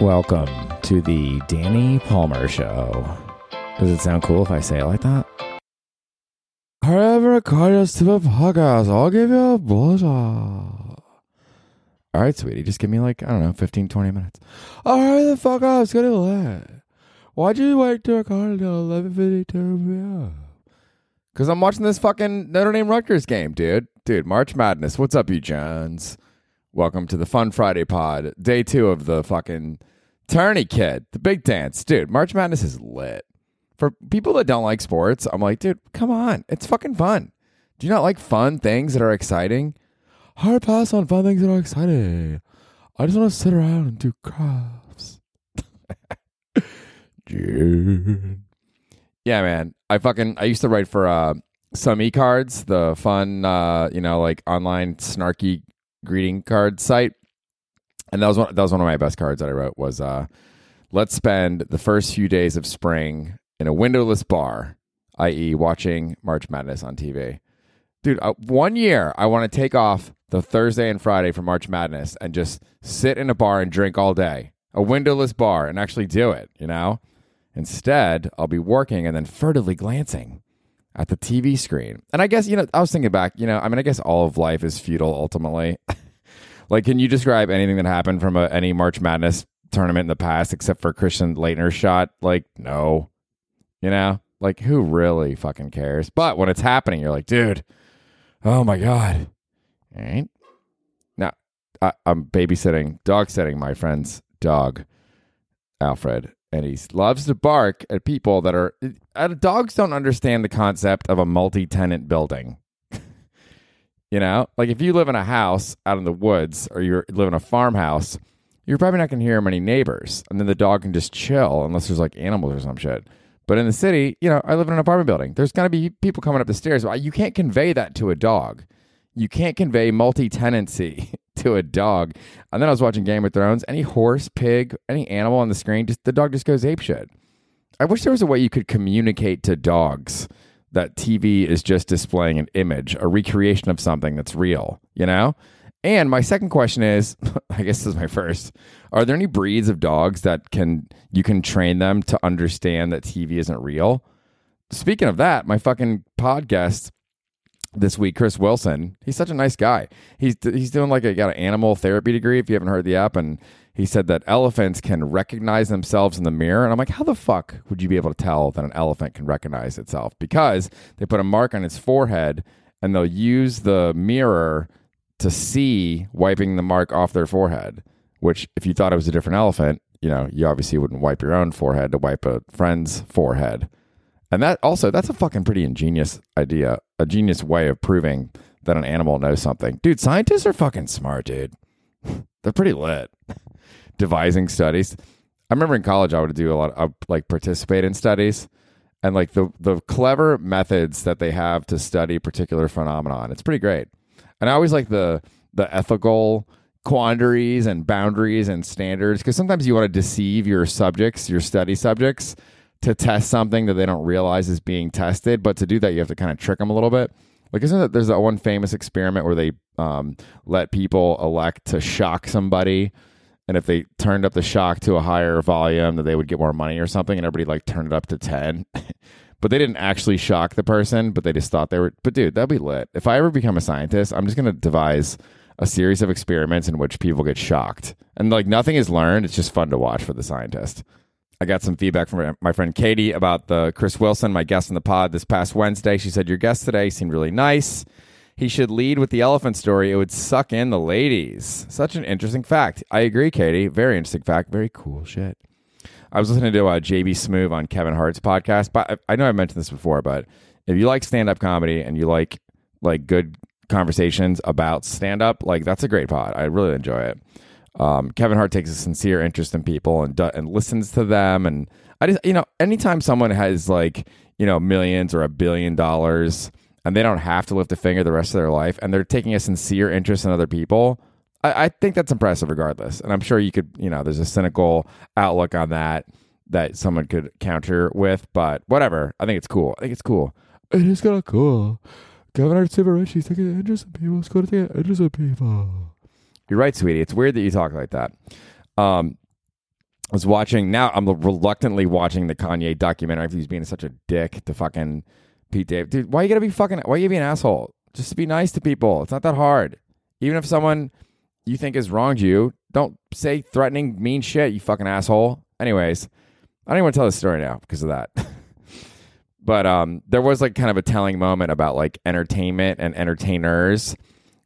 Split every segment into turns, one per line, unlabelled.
Welcome to the Danny Palmer Show. Does it sound cool if I say it like that? However, us to the podcast. I'll give you a blowjob. All right, sweetie. Just give me like, I don't know, 15, 20 minutes. All right, the fuck up. It's getting late. Why'd you wait to call until 11.52 p.m.? Because I'm watching this fucking Notre Dame Rutgers game, dude. Dude, March Madness. What's up, you Jones? Welcome to the Fun Friday pod. Day two of the fucking Tourney Kid, the big dance. Dude, March Madness is lit. For people that don't like sports, I'm like, dude, come on. It's fucking fun. Do you not like fun things that are exciting? Hard pass on fun things that are exciting. I just want to sit around and do crafts. Yeah, man. I fucking I used to write for uh some e cards, the fun uh, you know, like online snarky greeting card site. And that was one that was one of my best cards that I wrote was uh let's spend the first few days of spring in a windowless bar, i.e. watching March Madness on TV. Dude, uh, one year I want to take off the Thursday and Friday for March Madness and just sit in a bar and drink all day. A windowless bar and actually do it, you know? Instead, I'll be working and then furtively glancing at the TV screen. And I guess, you know, I was thinking back, you know, I mean, I guess all of life is futile ultimately. like, can you describe anything that happened from a, any March Madness tournament in the past except for Christian Laettner's shot? Like, no. You know, like who really fucking cares? But when it's happening, you're like, dude, oh my God. Right. Now, I, I'm babysitting, dog sitting my friend's dog, Alfred and he loves to bark at people that are uh, dogs don't understand the concept of a multi-tenant building. You know like if you live in a house out in the woods or you live in a farmhouse you're probably not going to hear many neighbors. And then the dog can just chill unless there's like animals or some shit. But in the city you know i live in an apartment building. There's going to be people coming up the stairs. You can't convey that to a dog. You can't convey multi-tenancy to a dog. And then I was watching Game of Thrones. Any horse, pig, any animal on the screen, just the dog just goes ape shit. I wish there was a way you could communicate to dogs that TV is just displaying an image, a recreation of something that's real, you know? And my second question is, I guess this is my first. Are there any breeds of dogs that can you can train them to understand that TV isn't real? Speaking of that, my fucking podcast this week, Chris Wilson. He's such a nice guy. He's he's doing like a got an animal therapy degree. If you haven't heard the app, and he said that elephants can recognize themselves in the mirror. And I'm like, how the fuck would you be able to tell that an elephant can recognize itself? Because they put a mark on its forehead, and they'll use the mirror to see wiping the mark off their forehead. Which, if you thought it was a different elephant, you know, you obviously wouldn't wipe your own forehead to wipe a friend's forehead. And that also, that's a fucking pretty ingenious idea, a genius way of proving that an animal knows something. Dude, scientists are fucking smart, dude. They're pretty lit. Devising studies. I remember in college, I would do a lot of like participate in studies and like the, the clever methods that they have to study particular phenomenon. It's pretty great. And I always like the, the ethical quandaries and boundaries and standards because sometimes you want to deceive your subjects, your study subjects to test something that they don't realize is being tested. But to do that, you have to kind of trick them a little bit. Like, isn't it, there's that one famous experiment where they um, let people elect to shock somebody, and if they turned up the shock to a higher volume, that they would get more money or something, and everybody like turned it up to ten. but they didn't actually shock the person, but they just thought they were. But dude, that'd be lit. If I ever become a scientist, I'm just gonna devise a series of experiments in which people get shocked, and like nothing is learned. It's just fun to watch for the scientist. I got some feedback from my friend Katie about the Chris Wilson, my guest in the pod this past Wednesday. She said, Your guest today seemed really nice. He should lead with the elephant story. It would suck in the ladies. Such an interesting fact. I agree, Katie. Very interesting fact. Very cool shit. I was listening to uh, JB Smoove on Kevin Hart's podcast. But I know I've mentioned this before, but if you like stand up comedy and you like like good conversations about stand up, like that's a great pod. I really enjoy it. Um, Kevin Hart takes a sincere interest in people and and listens to them. And I just, you know, anytime someone has like, you know, millions or a billion dollars and they don't have to lift a finger the rest of their life and they're taking a sincere interest in other people, I, I think that's impressive regardless. And I'm sure you could, you know, there's a cynical outlook on that that someone could counter with, but whatever. I think it's cool. I think it's cool. It is kind of cool. Hart's super rich. He's taking interest in people. He's going to take interest in people. You're right, sweetie. It's weird that you talk like that. Um, I was watching now. I'm reluctantly watching the Kanye documentary. He's being such a dick to fucking Pete Dave. Dude, why you gotta be fucking? Why you gotta be an asshole? Just be nice to people. It's not that hard. Even if someone you think has wronged you, don't say threatening, mean shit. You fucking asshole. Anyways, I don't even want to tell this story now because of that. but um, there was like kind of a telling moment about like entertainment and entertainers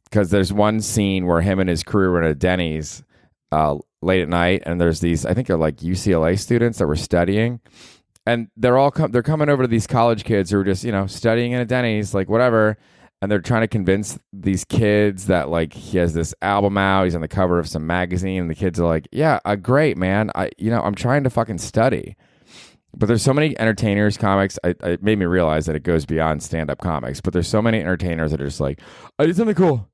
because there's one scene where him and his crew were at a Denny's uh, late at night, and there's these I think they're like UCLA students that were studying, and they're all com- they're coming over to these college kids who are just you know studying in a Denny's like whatever, and they're trying to convince these kids that like he has this album out, he's on the cover of some magazine, and the kids are like, yeah, uh, great man, I you know I'm trying to fucking study. But there's so many entertainers, comics. I, it made me realize that it goes beyond stand-up comics. But there's so many entertainers that are just like, I did something cool.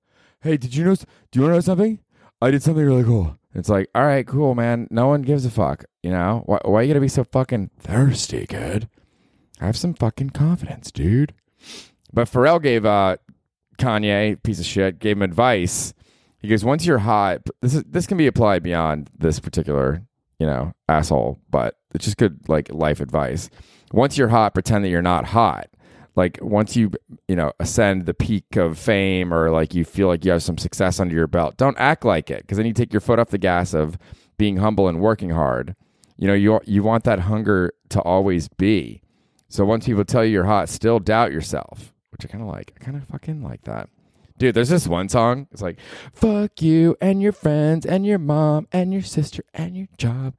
Hey, did you know? Do you know something? I did something really cool. It's like, all right, cool, man. No one gives a fuck. You know why? Why you gotta be so fucking thirsty, kid? Have some fucking confidence, dude. But Pharrell gave uh, Kanye piece of shit gave him advice. He goes, once you're hot, this is this can be applied beyond this particular you know asshole, but it's just good like life advice. Once you're hot, pretend that you're not hot like once you you know ascend the peak of fame or like you feel like you have some success under your belt don't act like it. Because then you take your foot off the gas of being humble and working hard. You know you you want that hunger to always be. So once people tell you you're hot still doubt yourself which i kind of like. I kind of fucking like that. Dude there's this one song. It's like fuck you and your friends and your mom and your sister and your job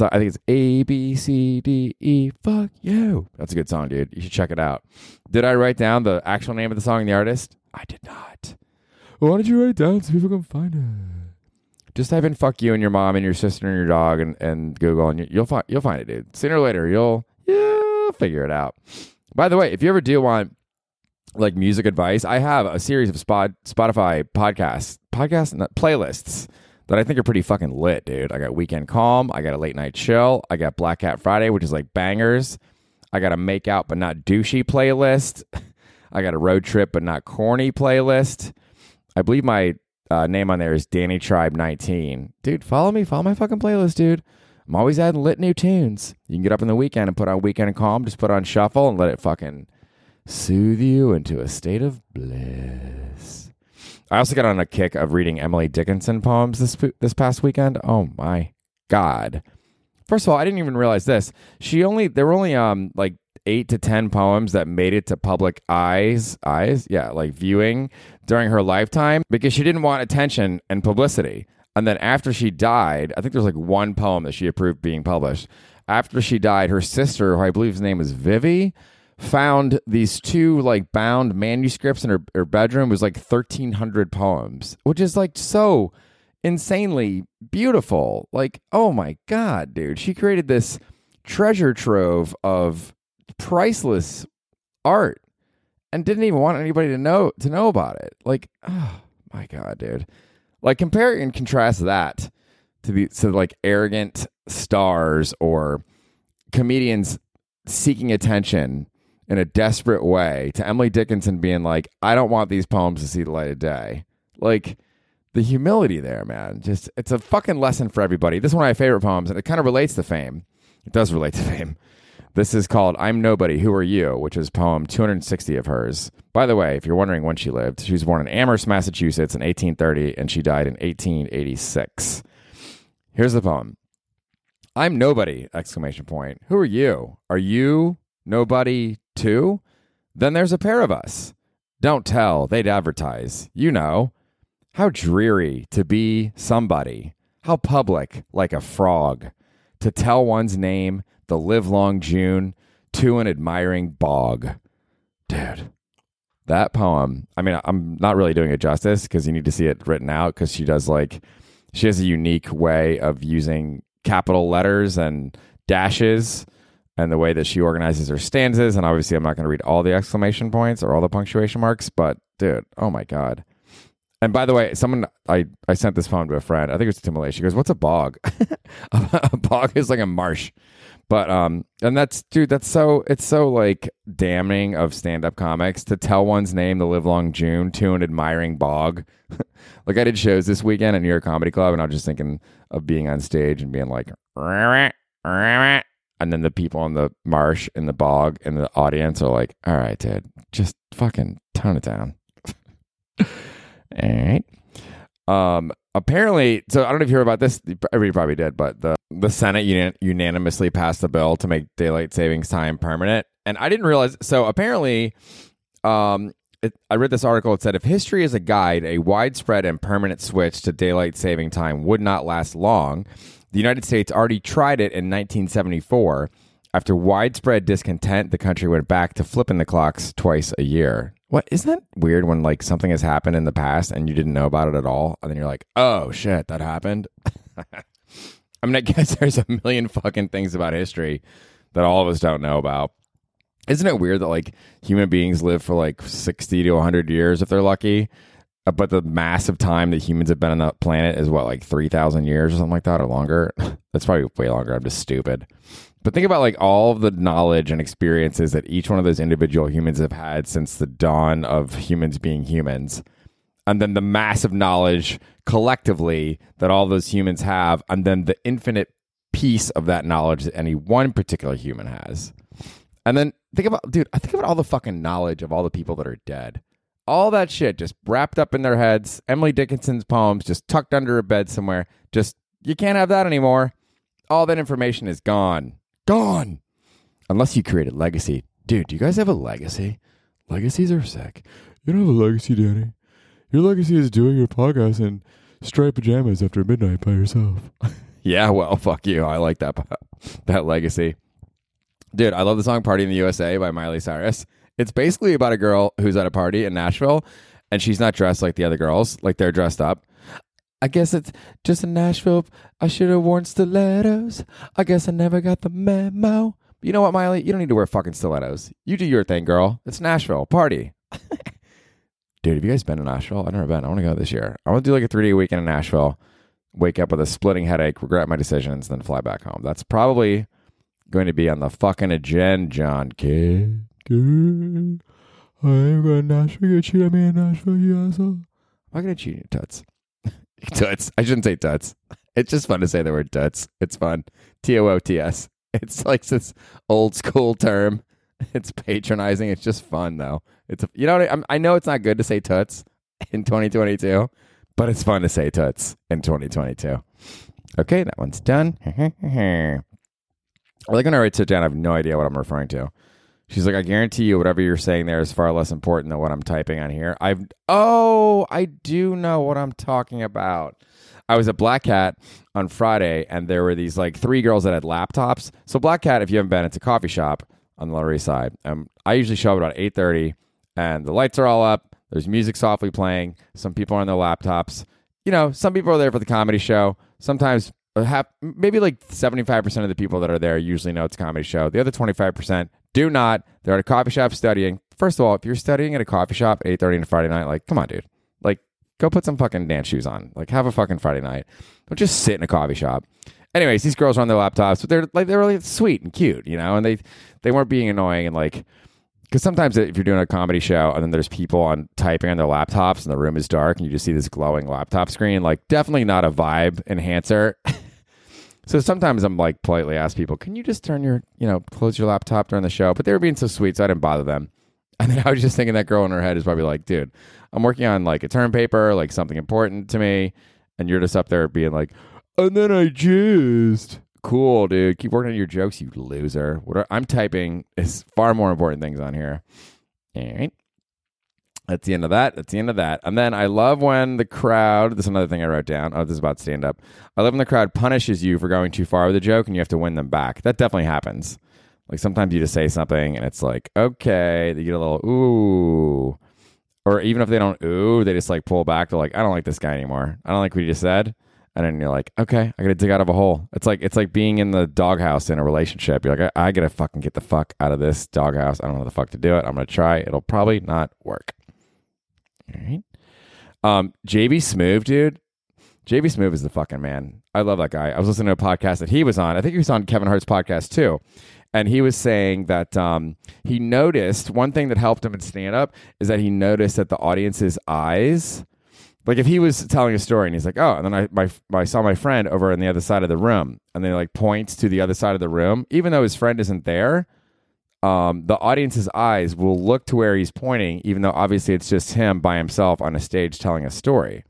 it's I think it's A B C D E. Fuck you. That's a good song, dude. You should check it out. Did I write down the actual name of the song and the artist? I did not. Why don't you write it down so people can find it? Just type in "fuck you" and your mom and your sister and your dog and, and Google and you, will find you'll find it, dude. Sooner or later, you'll you'll figure it out. By the way, if you ever do want like music advice, I have a series of spot Spotify podcasts, podcast playlists that I think are pretty fucking lit, dude. I got Weekend Calm, I got a Late Night Chill, I got Black Cat Friday, which is like bangers. I got a Make Out but Not Douchey playlist. I got a Road Trip but Not Corny playlist. I believe my uh, name on there is Danny Tribe 19. Dude, follow me, follow my fucking playlist, dude. I'm always adding lit new tunes. You can get up in the weekend and put on Weekend Calm, just put on shuffle and let it fucking soothe you into a state of bliss. I also got on a kick of reading Emily Dickinson poems this this past weekend. Oh my god! First of all, I didn't even realize this. She only there were only um like eight to ten poems that made it to public eyes eyes yeah like viewing during her lifetime because she didn't want attention and publicity. And then after she died, I think there's like one poem that she approved being published. After she died, her sister, who I believe his name was Vinnie, found these two like bound manuscripts in her, her bedroom. It was like 1300 poems which is like so insanely beautiful. Like oh my god dude. She created this treasure trove of priceless art and didn't even want anybody to know to know about it. Like oh my god dude. Like compare and contrast that to the to like arrogant stars or comedians seeking attention in a desperate way to Emily Dickinson being like, I don't want these poems to see the light of day. Like the humility there, man. Just it's a fucking lesson for everybody. This is one of my favorite poems, and it kind of relates to fame. It does relate to fame. This is called I'm Nobody, Who Are You, which is poem 260 of hers. By the way, if you're wondering when she lived, she was born in Amherst, Massachusetts in 1830, and she died in 1886. Here's the poem. I'm nobody! Exclamation point. Who are you? Are you nobody too, then there's a pair of us. Don't tell, they'd advertise. You know. How dreary to be somebody. How public, like a frog. To tell one's name the livelong June to an admiring bog. Dude, that poem, I mean, I'm not really doing it justice because you need to see it written out because she does like, she has a unique way of using capital letters and dashes and the way that she organizes her stanzas. And obviously, I'm not going to read all the exclamation points or all the punctuation marks, but dude, oh my God. And by the way, someone I I sent this poem to a friend. I think it was. She goes, "What's a bog? a bog is like a marsh." But um, and that's dude, that's so it's so like damning of stand-up comics to tell one's name the live long June to an admiring bog. like I did shows this weekend at New York Comedy Club, and I was just thinking of being on stage and being like, and then the people in the marsh in the bog in the audience are like, "All right, dude, just fucking tone it down." All right. Um, apparently, so I don't know if you heard about this. Everybody probably did, but the the Senate unan- unanimously passed a bill to make daylight savings time permanent, and I didn't realize. So apparently, um, it, I read this article. It said if history is a guide, a widespread and permanent switch to daylight saving time would not last long. The United States already tried it in 1974. After widespread discontent, the country went back to flipping the clocks twice a year. What isn't that weird when like something has happened in the past and you didn't know about it at all, and then you're like, oh shit, that happened. I mean, I guess there's a million fucking things about history that all of us don't know about. Isn't it weird that like human beings live for like 60 to 100 years if they're lucky? Uh, but the massive time that humans have been on the planet is what, like 3,000 years or something like that or longer? That's probably way longer. I'm just stupid. But think about like all of the knowledge and experiences that each one of those individual humans have had since the dawn of humans being humans. And then the massive knowledge collectively that all those humans have, and then the infinite piece of that knowledge that any one particular human has. And then think about, dude, I think about all the fucking knowledge of all the people that are dead. All that shit just wrapped up in their heads. Emily Dickinson's poems just tucked under a bed somewhere. Just, you can't have that anymore. All that information is gone. Gone. Unless you create a legacy. Dude, do you guys have a legacy? Legacies are sick.
You don't have a legacy, Danny. Your legacy is doing your podcast in striped pajamas after midnight by yourself.
yeah, well, fuck you. I like that that legacy. Dude, I love the song Party in the USA by Miley Cyrus. It's basically about a girl who's at a party in Nashville and she's not dressed like the other girls, like they're dressed up. I guess it's just in Nashville. I should have worn stilettos. I guess I never got the memo. You know what, Miley? You don't need to wear fucking stilettos. You do your thing, girl. It's Nashville. Party. Dude, have you guys been to Nashville? I've never been. I want to go this year. I want to do like a three day weekend in Nashville, wake up with a splitting headache, regret my decisions, then fly back home. That's probably going to be on the fucking agenda, John Kid.
Good. I ain't going to Nashville. You cheat on me in Nashville, you asshole.
I'm not going to cheat you, Tuts. Tuts. I shouldn't say tuts. It's just fun to say the word tuts. It's fun. T O O T S. It's like this old school term. It's patronizing. It's just fun though. It's you know I, I know it's not good to say tuts in 2022, but it's fun to say tuts in 2022. Okay, that one's done. We're like when I write sit down, I have no idea what I'm referring to. She's like, I guarantee you, whatever you're saying there is far less important than what I'm typing on here. I've oh, I do know what I'm talking about. I was at Black Cat on Friday, and there were these like three girls that had laptops. So Black Cat, if you haven't been, it's a coffee shop on the Lower East Side. Um, I usually show up about eight thirty, and the lights are all up. There's music softly playing. Some people are on their laptops. You know, some people are there for the comedy show. Sometimes have maybe like 75% of the people that are there usually know it's a comedy show. The other 25% do not. They're at a coffee shop studying. First of all, if you're studying at a coffee shop at 8.30 on a Friday night, like, come on, dude. Like, go put some fucking dance shoes on. Like, have a fucking Friday night. Don't just sit in a coffee shop. Anyways, these girls are on their laptops, but they're like they're really sweet and cute, you know, and they they weren't being annoying and like because sometimes if you're doing a comedy show and then there's people on typing on their laptops and the room is dark and you just see this glowing laptop screen, like definitely not a vibe enhancer. So sometimes I'm like politely ask people, can you just turn your, you know, close your laptop during the show? But they were being so sweet, so I didn't bother them. And then I was just thinking that girl in her head is probably like, dude, I'm working on like a term paper, like something important to me. And you're just up there being like, and then I just cool, dude. Keep working on your jokes, you loser. What are, I'm typing is far more important things on here. All right. That's the end of that. That's the end of that. And then I love when the crowd, this is another thing I wrote down. Oh, this is about stand up. I love when the crowd punishes you for going too far with a joke and you have to win them back. That definitely happens. Like sometimes you just say something and it's like, okay, they get a little ooh. Or even if they don't ooh, they just like pull back. They're like, I don't like this guy anymore. I don't like what he just said. And then you're like, okay, I gotta dig out of a hole. It's like it's like being in the doghouse in a relationship. You're like, I, I gotta fucking get the fuck out of this doghouse. I don't know the fuck to do it. I'm gonna try. It'll probably not work. All right. Um, JB Smoove, dude. JB Smoove is the fucking man. I love that guy. I was listening to a podcast that he was on. I think he was on Kevin Hart's podcast too. And he was saying that um, he noticed one thing that helped him in stand up is that he noticed that the audience's eyes, like if he was telling a story and he's like, oh, and then I, my, I saw my friend over on the other side of the room and then like points to the other side of the room, even though his friend isn't there, um, the audience's eyes will look to where he's pointing, even though obviously it's just him by himself on a stage telling a story.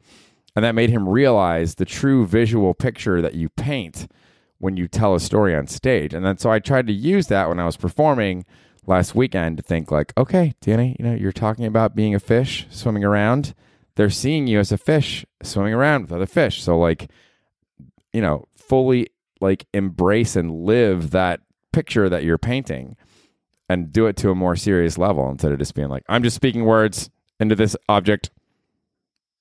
And that made him realize the true visual picture that you paint when you tell a story on stage. And then so I tried to use that when I was performing last weekend to think like, okay, Danny, you know, you're talking about being a fish swimming around. They're seeing you as a fish swimming around with other fish. So like, you know, fully like embrace and live that picture that you're painting and do it to a more serious level instead of just being like, I'm just speaking words into this object.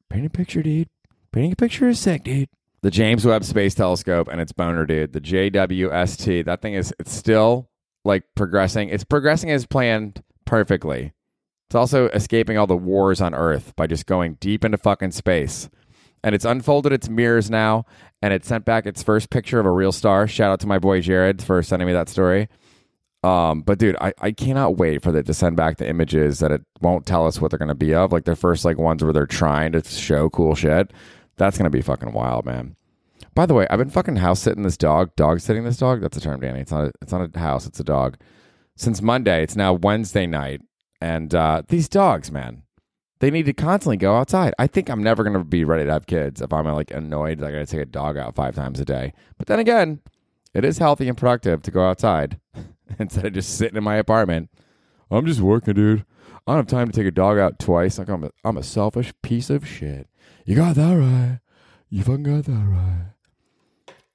Paint a picture, dude. Painting a picture is sick, dude. The James Webb Space Telescope and its boner, dude. The JWST. That thing is it's still like progressing. It's progressing as planned perfectly. It's also escaping all the wars on Earth by just going deep into fucking space. And it's unfolded its mirrors now, and it sent back its first picture of a real star. Shout out to my boy Jared for sending me that story. Um, but dude, I, I cannot wait for it to send back the images that it won't tell us what they're gonna be of. Like their first like ones where they're trying to show cool shit. That's gonna be fucking wild, man. By the way, I've been fucking house sitting this dog, dog sitting this dog. That's a term, Danny. It's not a, it's not a house, it's a dog. Since Monday, it's now Wednesday night, and uh, these dogs, man, they need to constantly go outside. I think I'm never gonna be ready to have kids if I'm like annoyed that I gotta take a dog out five times a day. But then again, it is healthy and productive to go outside instead of just sitting in my apartment.
I'm just working, dude.
I don't have time to take a dog out twice. Like I'm a, I'm a selfish piece of shit.
You got that right. You fucking got that right.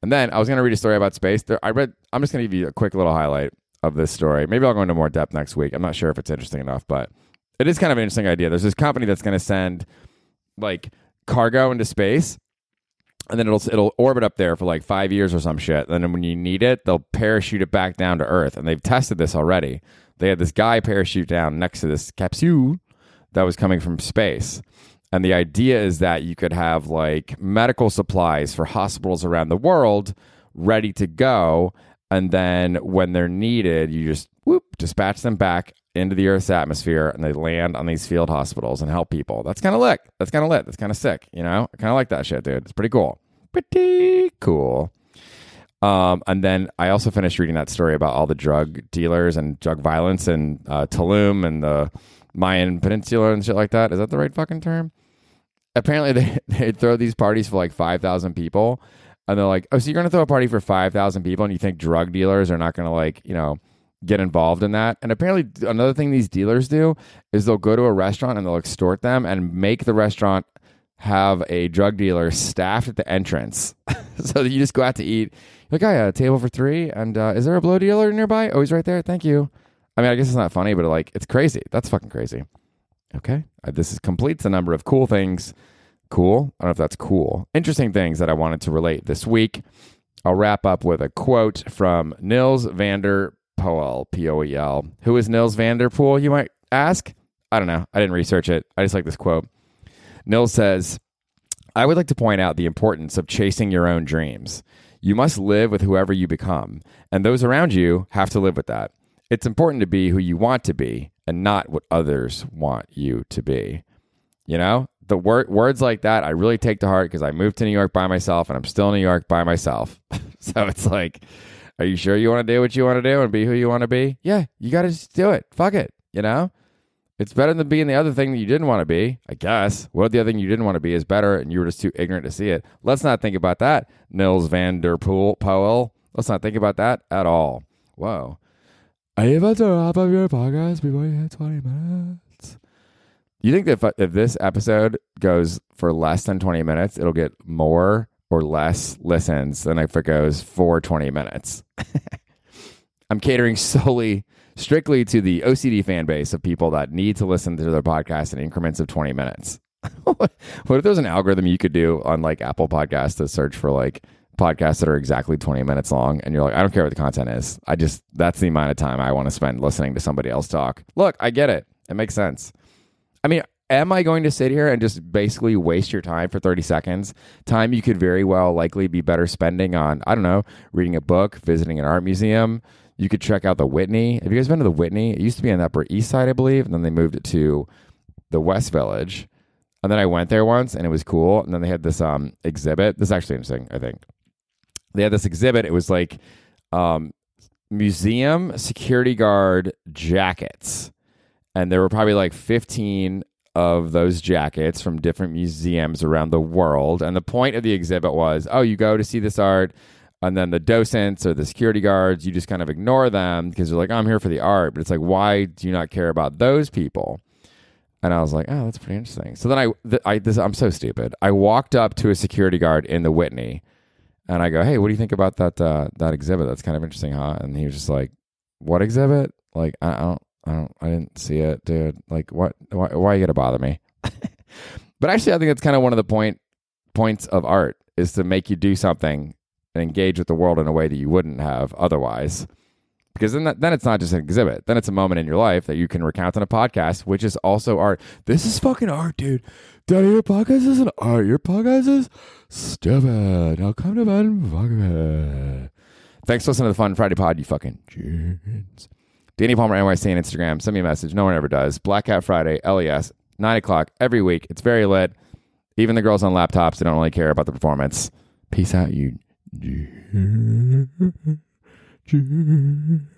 And then I was gonna read a story about space. There, I read. I'm just gonna give you a quick little highlight of this story. Maybe I'll go into more depth next week. I'm not sure if it's interesting enough, but it is kind of an interesting idea. There's this company that's gonna send like cargo into space, and then it'll it'll orbit up there for like five years or some shit. And then when you need it, they'll parachute it back down to Earth. And they've tested this already. They had this guy parachute down next to this capsule that was coming from space. And the idea is that you could have like medical supplies for hospitals around the world ready to go. And then when they're needed, you just whoop, dispatch them back into the Earth's atmosphere and they land on these field hospitals and help people. That's kind of lit. That's kind of lit. That's kind of sick. You know, I kind of like that shit, dude. It's pretty cool. Pretty cool. Um, and then I also finished reading that story about all the drug dealers and drug violence in uh, Tulum and the Mayan Peninsula and shit like that. Is that the right fucking term? Apparently, they they throw these parties for like five thousand people, and they're like, "Oh, so you're gonna throw a party for five thousand people, and you think drug dealers are not gonna like, you know, get involved in that?" And apparently, another thing these dealers do is they'll go to a restaurant and they'll extort them and make the restaurant have a drug dealer staffed at the entrance, so you just go out to eat. Like, I got a table for three, and uh, is there a blow dealer nearby? Oh, he's right there. Thank you. I mean, I guess it's not funny, but like, it's crazy. That's fucking crazy. Okay, uh, this is completes the number of cool things. Cool. I don't know if that's cool. Interesting things that I wanted to relate this week. I'll wrap up with a quote from Nils Vander Poel, P O E L. Who is Nils van der Poel, you might ask? I don't know. I didn't research it. I just like this quote. Nils says, I would like to point out the importance of chasing your own dreams. You must live with whoever you become, and those around you have to live with that. It's important to be who you want to be and not what others want you to be. You know, the word words like that I really take to heart because I moved to New York by myself and I'm still in New York by myself. so it's like, are you sure you want to do what you want to do and be who you want to be? Yeah, you got to just do it. Fuck it. You know, it's better than being the other thing that you didn't want to be. I guess. What if the other thing you didn't want to be is better and you were just too ignorant to see it? Let's not think about that, Nils van der Poel. Powell. Let's not think about that at all. Whoa.
Are you about to wrap up your podcast before you hit 20 minutes?
You think that if, uh, if this episode goes for less than 20 minutes, it'll get more or less listens than if it goes for 20 minutes? I'm catering solely, strictly to the OCD fan base of people that need to listen to their podcast in increments of 20 minutes. what if there's an algorithm you could do on like Apple Podcasts to search for like podcasts that are exactly 20 minutes long and you're like, I don't care what the content is. I just, that's the amount of time I want to spend listening to somebody else talk. Look, I get it. It makes sense. I mean, am I going to sit here and just basically waste your time for 30 seconds? Time you could very well likely be better spending on, I don't know, reading a book, visiting an art museum. You could check out the Whitney. Have you guys been to the Whitney? It used to be on the Upper East Side, I believe, and then they moved it to the West Village. And then I went there once and it was cool. And then they had this um exhibit. This is actually interesting, I think. They had this exhibit. It was like um museum security guard jackets. And there were probably like 15 of those jackets from different museums around the world. And the point of the exhibit was oh, you go to see this art, and then the docents or the security guards, you just kind of ignore them because you're like, I'm here for the art. But it's like, why do you not care about those people? And I was like, oh, that's pretty interesting. So then I, th- I this, I'm so stupid. I walked up to a security guard in the Whitney, and I go, hey, what do you think about that uh, that exhibit? That's kind of interesting, huh? And he was just like, what exhibit? Like, I don't, I don't, I didn't see it, dude. Like, what? Why, why are you gonna bother me? but actually, I think that's kind of one of the point points of art is to make you do something and engage with the world in a way that you wouldn't have otherwise because then that, then it's not just an exhibit. Then it's a moment in your life that you can recount on a podcast, which is also art.
This is fucking art, dude. Daddy, your podcast isn't art. Your podcast is stupid. Now come to bed and fuck it.
Thanks for listening to the Fun Friday Pod, you fucking jeans. Danny Palmer NYC on Instagram. Send me a message. No one ever does. Black Cat Friday, LES, 9 o'clock every week. It's very lit. Even the girls on laptops, they don't really care about the performance. Peace out, you.